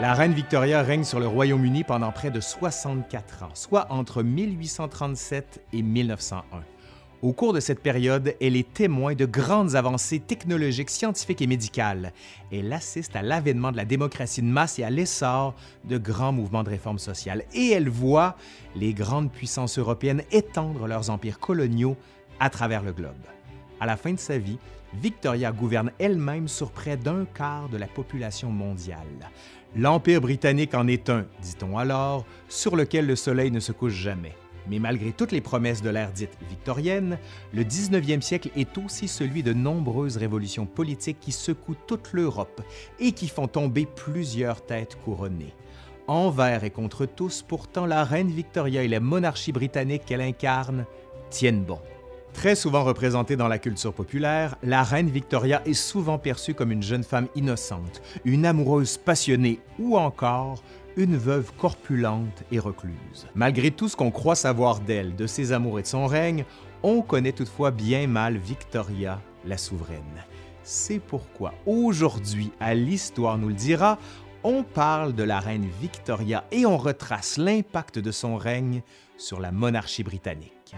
La reine Victoria règne sur le Royaume-Uni pendant près de 64 ans, soit entre 1837 et 1901. Au cours de cette période, elle est témoin de grandes avancées technologiques, scientifiques et médicales. Elle assiste à l'avènement de la démocratie de masse et à l'essor de grands mouvements de réforme sociale. Et elle voit les grandes puissances européennes étendre leurs empires coloniaux à travers le globe. À la fin de sa vie, Victoria gouverne elle-même sur près d'un quart de la population mondiale. L'Empire britannique en est un, dit-on alors, sur lequel le soleil ne se couche jamais. Mais malgré toutes les promesses de l'ère dite victorienne, le 19e siècle est aussi celui de nombreuses révolutions politiques qui secouent toute l'Europe et qui font tomber plusieurs têtes couronnées. Envers et contre tous, pourtant, la reine Victoria et la monarchie britannique qu'elle incarne tiennent bon. Très souvent représentée dans la culture populaire, la reine Victoria est souvent perçue comme une jeune femme innocente, une amoureuse passionnée ou encore une veuve corpulente et recluse. Malgré tout ce qu'on croit savoir d'elle, de ses amours et de son règne, on connaît toutefois bien mal Victoria, la souveraine. C'est pourquoi aujourd'hui, à l'Histoire nous le dira, on parle de la reine Victoria et on retrace l'impact de son règne sur la monarchie britannique.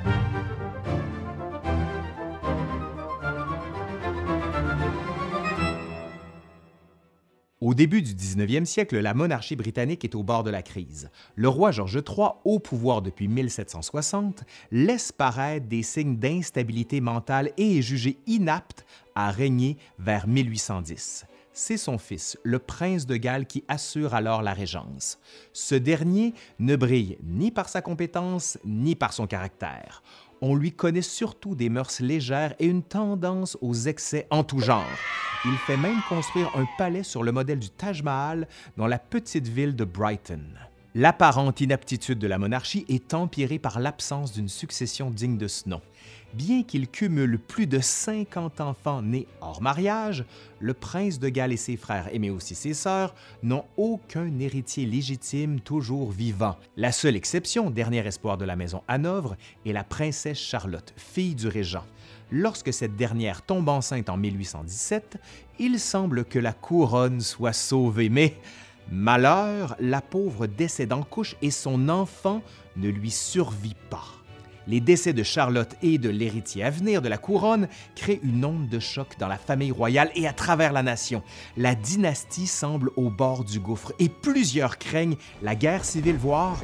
Au début du 19e siècle, la monarchie britannique est au bord de la crise. Le roi George III, au pouvoir depuis 1760, laisse paraître des signes d'instabilité mentale et est jugé inapte à régner vers 1810. C'est son fils, le prince de Galles, qui assure alors la régence. Ce dernier ne brille ni par sa compétence ni par son caractère on lui connaît surtout des mœurs légères et une tendance aux excès en tout genre. Il fait même construire un palais sur le modèle du Taj Mahal dans la petite ville de Brighton. L'apparente inaptitude de la monarchie est empirée par l'absence d'une succession digne de ce nom. Bien qu'il cumule plus de 50 enfants nés hors mariage, le prince de Galles et ses frères, mais aussi ses sœurs, n'ont aucun héritier légitime toujours vivant. La seule exception, dernier espoir de la maison Hanovre, est la princesse Charlotte, fille du régent. Lorsque cette dernière tombe enceinte en 1817, il semble que la couronne soit sauvée, mais malheur, la pauvre décède en couche et son enfant ne lui survit pas. Les décès de Charlotte et de l'héritier à venir de la couronne créent une onde de choc dans la famille royale et à travers la nation. La dynastie semble au bord du gouffre et plusieurs craignent la guerre civile, voire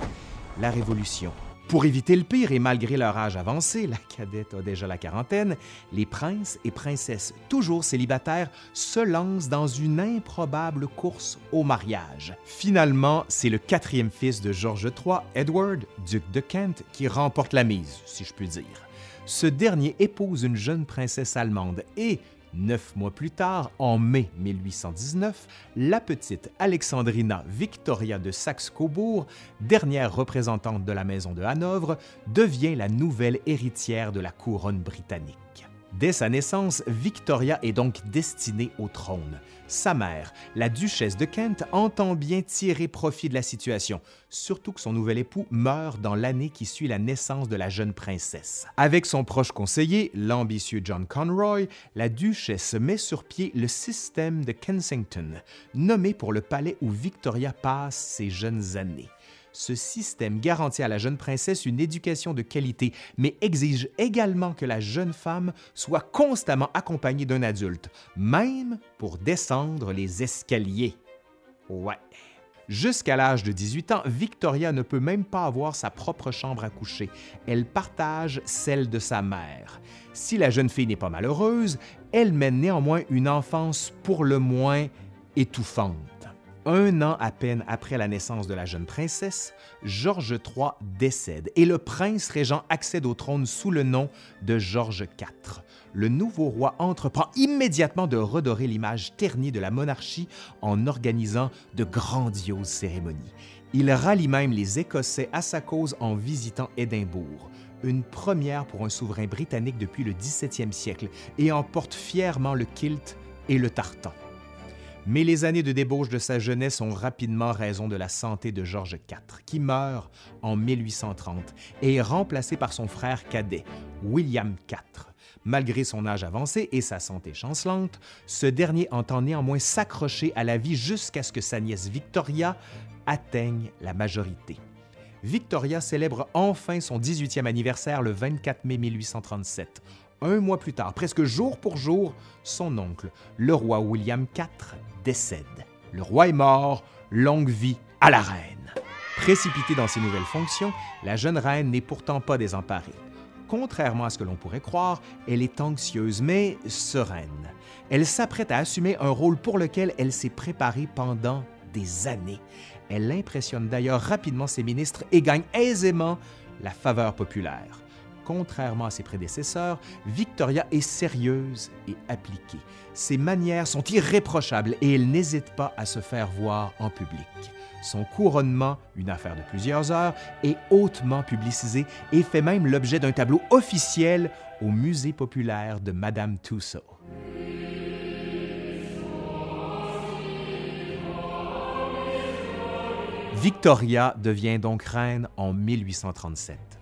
la révolution. Pour éviter le pire et malgré leur âge avancé, la cadette a déjà la quarantaine, les princes et princesses, toujours célibataires, se lancent dans une improbable course au mariage. Finalement, c'est le quatrième fils de George III, Edward, duc de Kent, qui remporte la mise, si je puis dire. Ce dernier épouse une jeune princesse allemande et, Neuf mois plus tard, en mai 1819, la petite Alexandrina Victoria de Saxe-Cobourg, dernière représentante de la maison de Hanovre, devient la nouvelle héritière de la couronne britannique. Dès sa naissance, Victoria est donc destinée au trône. Sa mère, la duchesse de Kent, entend bien tirer profit de la situation, surtout que son nouvel époux meurt dans l'année qui suit la naissance de la jeune princesse. Avec son proche conseiller, l'ambitieux John Conroy, la duchesse met sur pied le système de Kensington, nommé pour le palais où Victoria passe ses jeunes années. Ce système garantit à la jeune princesse une éducation de qualité, mais exige également que la jeune femme soit constamment accompagnée d'un adulte, même pour descendre les escaliers. Ouais. Jusqu'à l'âge de 18 ans, Victoria ne peut même pas avoir sa propre chambre à coucher. Elle partage celle de sa mère. Si la jeune fille n'est pas malheureuse, elle mène néanmoins une enfance pour le moins étouffante. Un an à peine après la naissance de la jeune princesse, George III décède et le prince régent accède au trône sous le nom de George IV. Le nouveau roi entreprend immédiatement de redorer l'image ternie de la monarchie en organisant de grandioses cérémonies. Il rallie même les Écossais à sa cause en visitant Édimbourg une première pour un souverain britannique depuis le 17e siècle, et emporte fièrement le kilt et le tartan. Mais les années de débauche de sa jeunesse ont rapidement raison de la santé de George IV, qui meurt en 1830 et est remplacé par son frère cadet, William IV. Malgré son âge avancé et sa santé chancelante, ce dernier entend néanmoins s'accrocher à la vie jusqu'à ce que sa nièce Victoria atteigne la majorité. Victoria célèbre enfin son 18e anniversaire le 24 mai 1837. Un mois plus tard, presque jour pour jour, son oncle, le roi William IV, décède. Le roi est mort, longue vie à la reine. Précipitée dans ses nouvelles fonctions, la jeune reine n'est pourtant pas désemparée. Contrairement à ce que l'on pourrait croire, elle est anxieuse mais sereine. Elle s'apprête à assumer un rôle pour lequel elle s'est préparée pendant des années. Elle impressionne d'ailleurs rapidement ses ministres et gagne aisément la faveur populaire. Contrairement à ses prédécesseurs, Victoria est sérieuse et appliquée. Ses manières sont irréprochables et elle n'hésite pas à se faire voir en public. Son couronnement, une affaire de plusieurs heures, est hautement publicisé et fait même l'objet d'un tableau officiel au Musée populaire de Madame Tussaud. Victoria devient donc reine en 1837.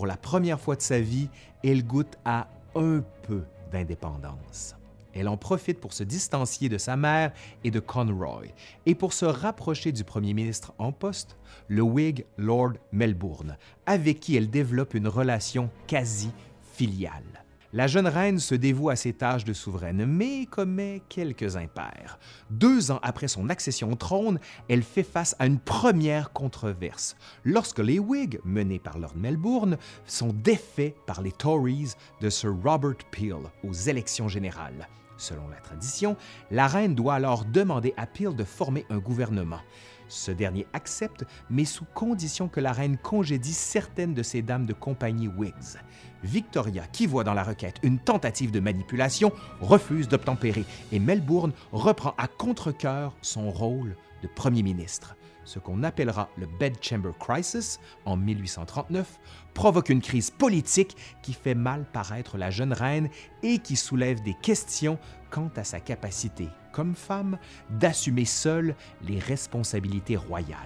Pour la première fois de sa vie, elle goûte à un peu d'indépendance. Elle en profite pour se distancier de sa mère et de Conroy et pour se rapprocher du premier ministre en poste, le Whig Lord Melbourne, avec qui elle développe une relation quasi filiale. La jeune reine se dévoue à ses tâches de souveraine, mais commet quelques impairs. Deux ans après son accession au trône, elle fait face à une première controverse, lorsque les Whigs, menés par Lord Melbourne, sont défaits par les Tories de Sir Robert Peel aux élections générales. Selon la tradition, la reine doit alors demander à Peel de former un gouvernement. Ce dernier accepte, mais sous condition que la reine congédie certaines de ses dames de compagnie Whigs. Victoria, qui voit dans la requête une tentative de manipulation, refuse d'obtempérer et Melbourne reprend à contre-cœur son rôle de premier ministre. Ce qu'on appellera le Bedchamber Crisis en 1839 provoque une crise politique qui fait mal paraître la jeune reine et qui soulève des questions quant à sa capacité, comme femme, d'assumer seule les responsabilités royales.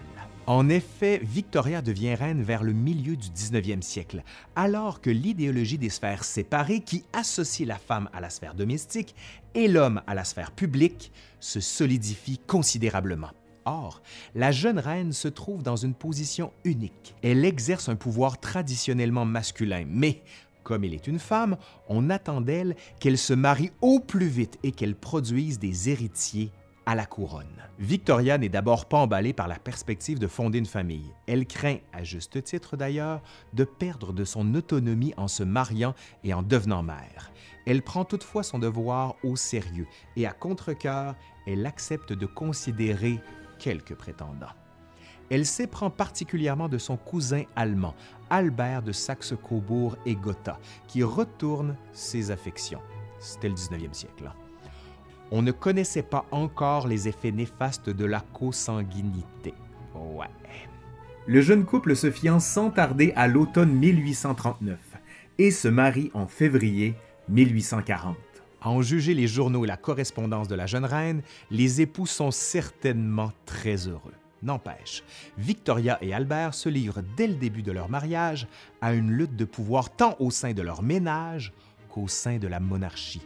En effet, Victoria devient reine vers le milieu du 19e siècle, alors que l'idéologie des sphères séparées qui associe la femme à la sphère domestique et l'homme à la sphère publique se solidifie considérablement. Or, la jeune reine se trouve dans une position unique. Elle exerce un pouvoir traditionnellement masculin, mais comme elle est une femme, on attend d'elle qu'elle se marie au plus vite et qu'elle produise des héritiers à la couronne. Victoria n'est d'abord pas emballée par la perspective de fonder une famille. Elle craint, à juste titre d'ailleurs, de perdre de son autonomie en se mariant et en devenant mère. Elle prend toutefois son devoir au sérieux et à contre-cœur, elle accepte de considérer quelques prétendants. Elle s'éprend particulièrement de son cousin allemand, Albert de Saxe-Cobourg et Gotha, qui retourne ses affections. C'était le 19e siècle. Hein on ne connaissait pas encore les effets néfastes de la consanguinité. Le jeune couple se fiance sans tarder à l'automne 1839 et se marie en février 1840. À en juger les journaux et la correspondance de la jeune reine, les époux sont certainement très heureux. N'empêche, Victoria et Albert se livrent dès le début de leur mariage à une lutte de pouvoir tant au sein de leur ménage qu'au sein de la monarchie.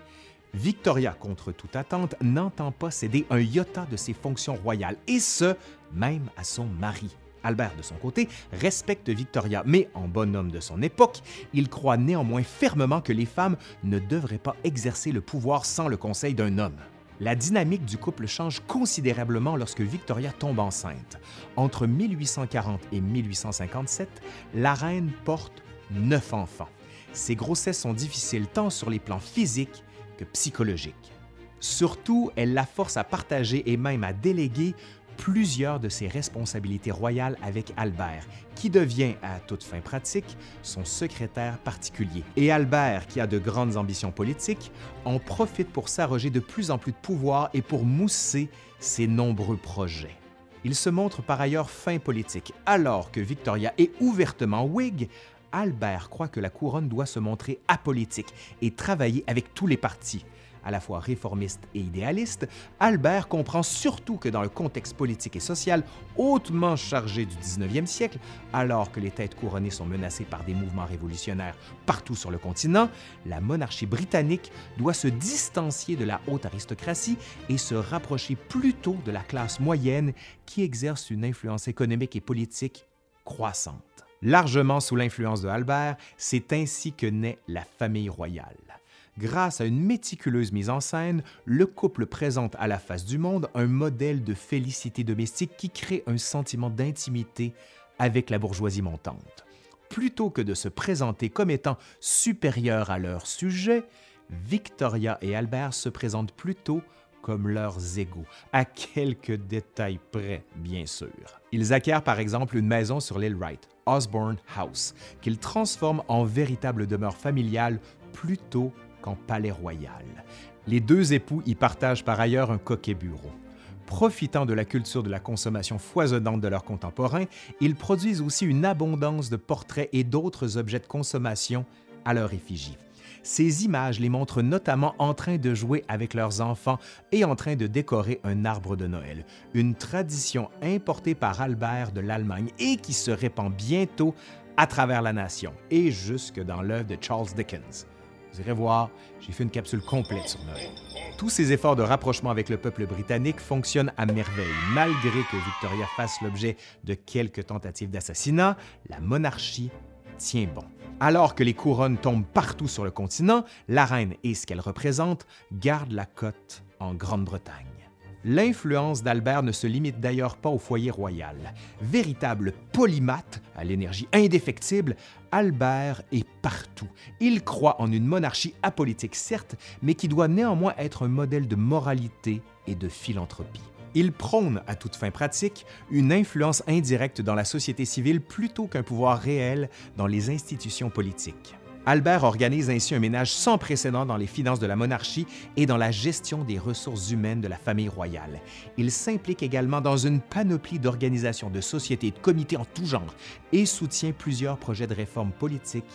Victoria, contre toute attente, n'entend pas céder un iota de ses fonctions royales, et ce, même à son mari. Albert, de son côté, respecte Victoria, mais en bonhomme de son époque, il croit néanmoins fermement que les femmes ne devraient pas exercer le pouvoir sans le conseil d'un homme. La dynamique du couple change considérablement lorsque Victoria tombe enceinte. Entre 1840 et 1857, la reine porte neuf enfants. Ces grossesses sont difficiles tant sur les plans physiques psychologique. Surtout, elle la force à partager et même à déléguer plusieurs de ses responsabilités royales avec Albert, qui devient, à toute fin pratique, son secrétaire particulier. Et Albert, qui a de grandes ambitions politiques, en profite pour s'arroger de plus en plus de pouvoir et pour mousser ses nombreux projets. Il se montre par ailleurs fin politique, alors que Victoria est ouvertement Whig, Albert croit que la couronne doit se montrer apolitique et travailler avec tous les partis. À la fois réformiste et idéaliste, Albert comprend surtout que dans le contexte politique et social hautement chargé du 19e siècle, alors que les têtes couronnées sont menacées par des mouvements révolutionnaires partout sur le continent, la monarchie britannique doit se distancier de la haute aristocratie et se rapprocher plutôt de la classe moyenne qui exerce une influence économique et politique croissante. Largement sous l'influence de Albert, c'est ainsi que naît la famille royale. Grâce à une méticuleuse mise en scène, le couple présente à la face du monde un modèle de félicité domestique qui crée un sentiment d'intimité avec la bourgeoisie montante. Plutôt que de se présenter comme étant supérieurs à leur sujet, Victoria et Albert se présentent plutôt comme leurs égaux, à quelques détails près, bien sûr. Ils acquièrent par exemple une maison sur l'île Wright, Osborne House, qu'ils transforment en véritable demeure familiale plutôt qu'en palais royal. Les deux époux y partagent par ailleurs un coquet bureau. Profitant de la culture de la consommation foisonnante de leurs contemporains, ils produisent aussi une abondance de portraits et d'autres objets de consommation à leur effigie. Ces images les montrent notamment en train de jouer avec leurs enfants et en train de décorer un arbre de Noël, une tradition importée par Albert de l'Allemagne et qui se répand bientôt à travers la nation et jusque dans l'œuvre de Charles Dickens. Vous irez voir, j'ai fait une capsule complète sur Noël. Tous ces efforts de rapprochement avec le peuple britannique fonctionnent à merveille. Malgré que Victoria fasse l'objet de quelques tentatives d'assassinat, la monarchie tient bon. Alors que les couronnes tombent partout sur le continent, la reine et ce qu'elle représente gardent la cote en Grande-Bretagne. L'influence d'Albert ne se limite d'ailleurs pas au foyer royal. Véritable polymathe, à l'énergie indéfectible, Albert est partout. Il croit en une monarchie apolitique, certes, mais qui doit néanmoins être un modèle de moralité et de philanthropie. Il prône, à toute fin pratique, une influence indirecte dans la société civile plutôt qu'un pouvoir réel dans les institutions politiques. Albert organise ainsi un ménage sans précédent dans les finances de la monarchie et dans la gestion des ressources humaines de la famille royale. Il s'implique également dans une panoplie d'organisations de sociétés de comités en tout genre et soutient plusieurs projets de réforme politique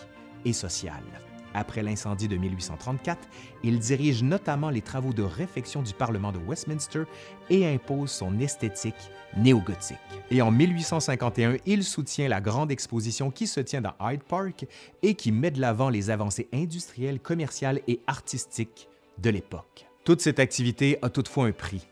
et sociale. Après l'incendie de 1834, il dirige notamment les travaux de réfection du Parlement de Westminster et impose son esthétique néo-gothique. Et en 1851, il soutient la grande exposition qui se tient dans Hyde Park et qui met de l'avant les avancées industrielles, commerciales et artistiques de l'époque. Toute cette activité a toutefois un prix,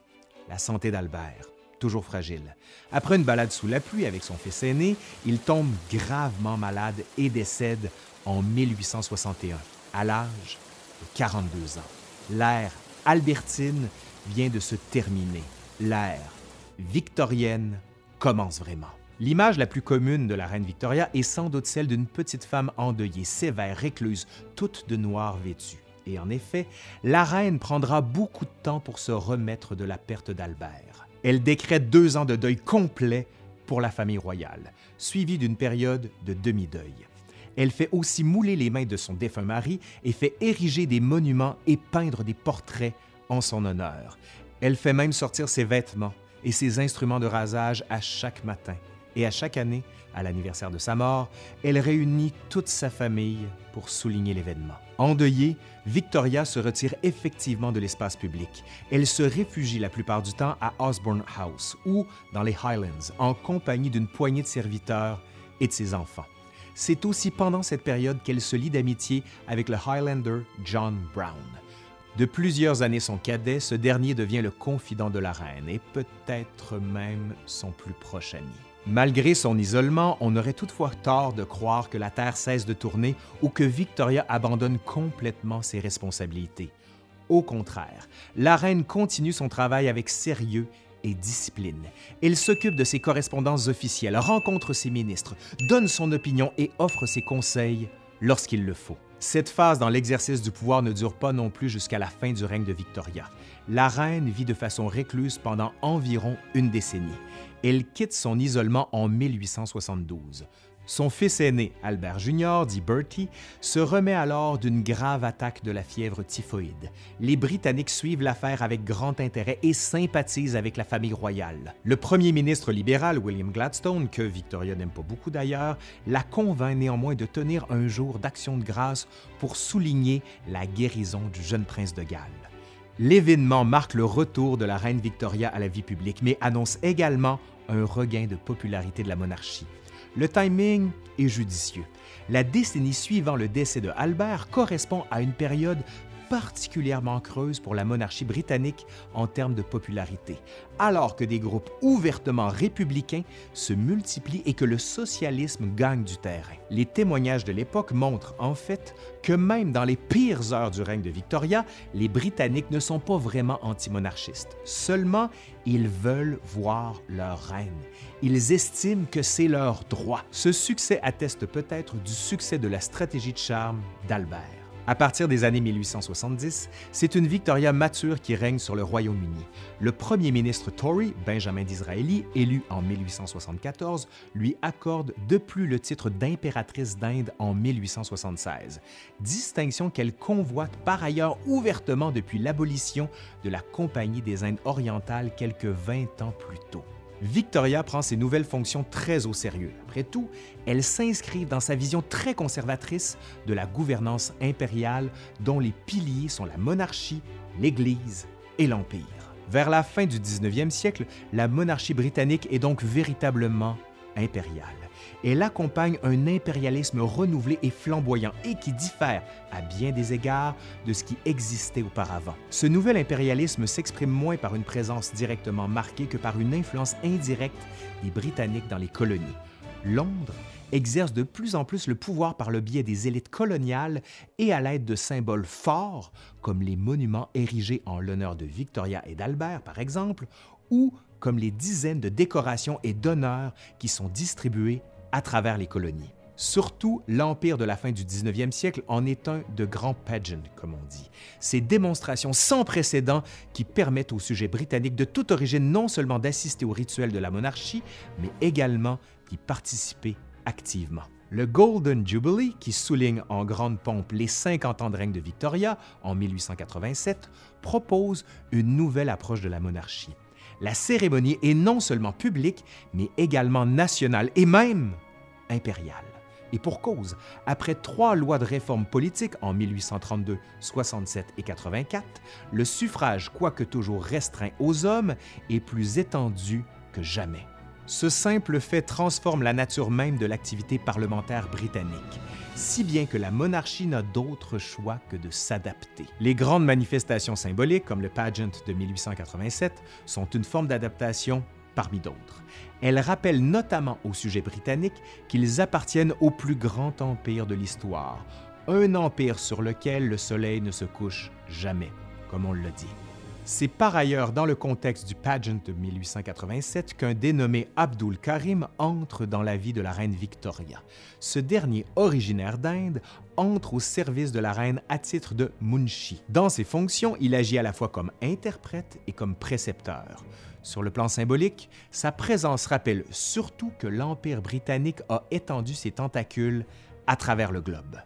la santé d'Albert toujours fragile. Après une balade sous la pluie avec son fils aîné, il tombe gravement malade et décède en 1861, à l'âge de 42 ans. L'ère albertine vient de se terminer. L'ère victorienne commence vraiment. L'image la plus commune de la reine Victoria est sans doute celle d'une petite femme endeuillée, sévère, récluse, toute de noir vêtue. Et en effet, la reine prendra beaucoup de temps pour se remettre de la perte d'Albert. Elle décrète deux ans de deuil complet pour la famille royale, suivi d'une période de demi-deuil. Elle fait aussi mouler les mains de son défunt mari et fait ériger des monuments et peindre des portraits en son honneur. Elle fait même sortir ses vêtements et ses instruments de rasage à chaque matin. Et à chaque année, à l'anniversaire de sa mort, elle réunit toute sa famille pour souligner l'événement. Endeuillée, Victoria se retire effectivement de l'espace public. Elle se réfugie la plupart du temps à Osborne House ou dans les Highlands, en compagnie d'une poignée de serviteurs et de ses enfants. C'est aussi pendant cette période qu'elle se lie d'amitié avec le Highlander John Brown. De plusieurs années son cadet, ce dernier devient le confident de la reine et peut-être même son plus proche ami. Malgré son isolement, on aurait toutefois tort de croire que la Terre cesse de tourner ou que Victoria abandonne complètement ses responsabilités. Au contraire, la reine continue son travail avec sérieux et discipline. Elle s'occupe de ses correspondances officielles, rencontre ses ministres, donne son opinion et offre ses conseils lorsqu'il le faut. Cette phase dans l'exercice du pouvoir ne dure pas non plus jusqu'à la fin du règne de Victoria. La reine vit de façon récluse pendant environ une décennie. Elle quitte son isolement en 1872. Son fils aîné, Albert Jr., dit Bertie, se remet alors d'une grave attaque de la fièvre typhoïde. Les Britanniques suivent l'affaire avec grand intérêt et sympathisent avec la famille royale. Le premier ministre libéral, William Gladstone, que Victoria n'aime pas beaucoup d'ailleurs, la convainc néanmoins de tenir un jour d'action de grâce pour souligner la guérison du jeune prince de Galles. L'événement marque le retour de la reine Victoria à la vie publique, mais annonce également un regain de popularité de la monarchie. Le timing est judicieux. La décennie suivant le décès de Albert correspond à une période particulièrement creuse pour la monarchie britannique en termes de popularité, alors que des groupes ouvertement républicains se multiplient et que le socialisme gagne du terrain. Les témoignages de l'époque montrent en fait que même dans les pires heures du règne de Victoria, les Britanniques ne sont pas vraiment antimonarchistes. Seulement, ils veulent voir leur reine. Ils estiment que c'est leur droit. Ce succès atteste peut-être du succès de la stratégie de charme d'Albert. À partir des années 1870, c'est une Victoria mature qui règne sur le Royaume-Uni. Le premier ministre Tory, Benjamin Disraeli, élu en 1874, lui accorde de plus le titre d'impératrice d'Inde en 1876, distinction qu'elle convoite par ailleurs ouvertement depuis l'abolition de la Compagnie des Indes orientales quelques 20 ans plus tôt. Victoria prend ses nouvelles fonctions très au sérieux. Après tout, elle s'inscrit dans sa vision très conservatrice de la gouvernance impériale dont les piliers sont la monarchie, l'Église et l'Empire. Vers la fin du 19e siècle, la monarchie britannique est donc véritablement impériale. Elle accompagne un impérialisme renouvelé et flamboyant et qui diffère, à bien des égards, de ce qui existait auparavant. Ce nouvel impérialisme s'exprime moins par une présence directement marquée que par une influence indirecte des Britanniques dans les colonies. Londres exerce de plus en plus le pouvoir par le biais des élites coloniales et à l'aide de symboles forts, comme les monuments érigés en l'honneur de Victoria et d'Albert, par exemple, ou comme les dizaines de décorations et d'honneurs qui sont distribués à travers les colonies. Surtout, l'Empire de la fin du 19e siècle en est un de grands pageants, comme on dit. Ces démonstrations sans précédent qui permettent aux sujets britanniques de toute origine non seulement d'assister au rituel de la monarchie, mais également d'y participer activement. Le Golden Jubilee, qui souligne en grande pompe les 50 ans de règne de Victoria en 1887, propose une nouvelle approche de la monarchie la cérémonie est non seulement publique, mais également nationale et même impériale. Et pour cause, après trois lois de réforme politique en 1832, 67 et 84, le suffrage, quoique toujours restreint aux hommes, est plus étendu que jamais. Ce simple fait transforme la nature même de l'activité parlementaire britannique, si bien que la monarchie n'a d'autre choix que de s'adapter. Les grandes manifestations symboliques, comme le pageant de 1887, sont une forme d'adaptation parmi d'autres. Elles rappellent notamment aux sujets britanniques qu'ils appartiennent au plus grand empire de l'histoire, un empire sur lequel le soleil ne se couche jamais, comme on le dit. C'est par ailleurs dans le contexte du pageant de 1887 qu'un dénommé Abdul Karim entre dans la vie de la reine Victoria. Ce dernier, originaire d'Inde, entre au service de la reine à titre de munshi. Dans ses fonctions, il agit à la fois comme interprète et comme précepteur. Sur le plan symbolique, sa présence rappelle surtout que l'Empire britannique a étendu ses tentacules à travers le globe.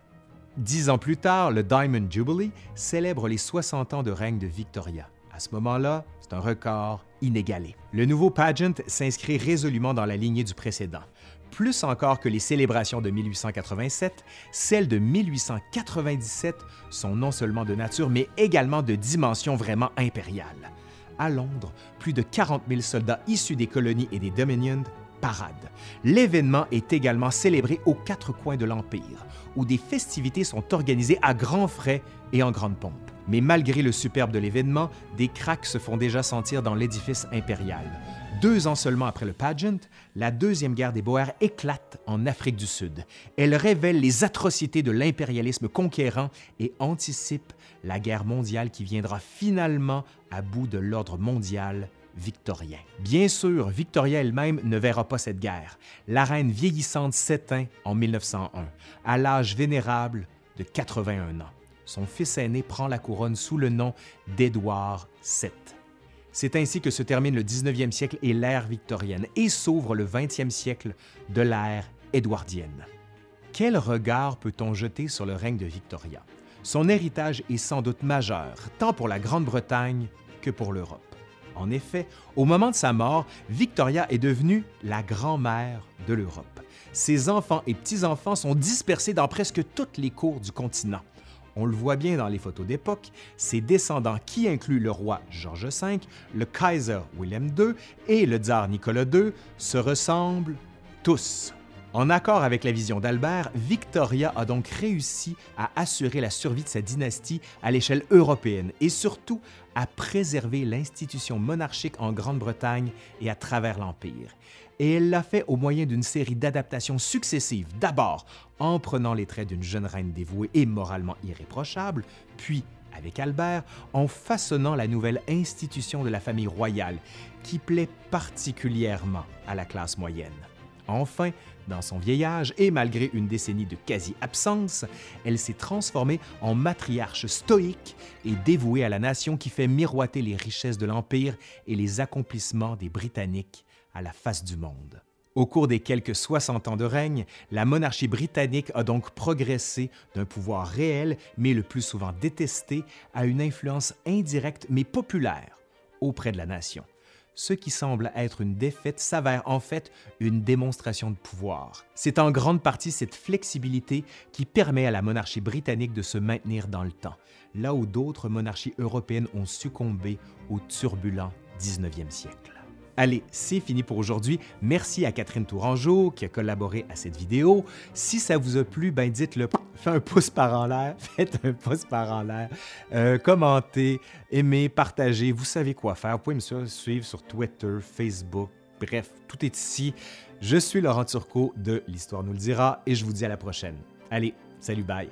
Dix ans plus tard, le Diamond Jubilee célèbre les 60 ans de règne de Victoria. À ce moment-là, c'est un record inégalé. Le nouveau pageant s'inscrit résolument dans la lignée du précédent. Plus encore que les célébrations de 1887, celles de 1897 sont non seulement de nature, mais également de dimension vraiment impériale. À Londres, plus de 40 000 soldats issus des colonies et des Dominions paradent. L'événement est également célébré aux quatre coins de l'Empire, où des festivités sont organisées à grands frais et en grande pompe. Mais malgré le superbe de l'événement, des cracks se font déjà sentir dans l'édifice impérial. Deux ans seulement après le pageant, la Deuxième guerre des Boers éclate en Afrique du Sud. Elle révèle les atrocités de l'impérialisme conquérant et anticipe la guerre mondiale qui viendra finalement à bout de l'ordre mondial victorien. Bien sûr, Victoria elle-même ne verra pas cette guerre. La reine vieillissante s'éteint en 1901, à l'âge vénérable de 81 ans son fils aîné prend la couronne sous le nom d'Édouard VII. C'est ainsi que se termine le 19e siècle et l'ère victorienne et s'ouvre le 20e siècle de l'ère édouardienne. Quel regard peut-on jeter sur le règne de Victoria? Son héritage est sans doute majeur, tant pour la Grande-Bretagne que pour l'Europe. En effet, au moment de sa mort, Victoria est devenue la grand-mère de l'Europe. Ses enfants et petits-enfants sont dispersés dans presque toutes les cours du continent On le voit bien dans les photos d'époque, ses descendants qui incluent le roi George V, le Kaiser William II et le tsar Nicolas II se ressemblent tous. En accord avec la vision d'Albert, Victoria a donc réussi à assurer la survie de sa dynastie à l'échelle européenne et surtout à préserver l'institution monarchique en Grande-Bretagne et à travers l'Empire. Et elle l'a fait au moyen d'une série d'adaptations successives, d'abord en prenant les traits d'une jeune reine dévouée et moralement irréprochable, puis avec Albert, en façonnant la nouvelle institution de la famille royale, qui plaît particulièrement à la classe moyenne. Enfin, dans son vieillage et malgré une décennie de quasi-absence, elle s'est transformée en matriarche stoïque et dévouée à la nation qui fait miroiter les richesses de l'Empire et les accomplissements des Britanniques à la face du monde. Au cours des quelques 60 ans de règne, la monarchie britannique a donc progressé d'un pouvoir réel, mais le plus souvent détesté, à une influence indirecte mais populaire auprès de la nation ce qui semble être une défaite s'avère en fait une démonstration de pouvoir. C'est en grande partie cette flexibilité qui permet à la monarchie britannique de se maintenir dans le temps, là où d'autres monarchies européennes ont succombé au turbulent 19e siècle. Allez, c'est fini pour aujourd'hui. Merci à Catherine Tourangeau qui a collaboré à cette vidéo. Si ça vous a plu, ben dites-le. Faites un pouce par en l'air. Faites un pouce par en l'air. Commentez, aimez, partagez. Vous savez quoi faire. Vous pouvez me suivre sur Twitter, Facebook. Bref, tout est ici. Je suis Laurent Turcot de L'Histoire nous le dira et je vous dis à la prochaine. Allez, salut, bye.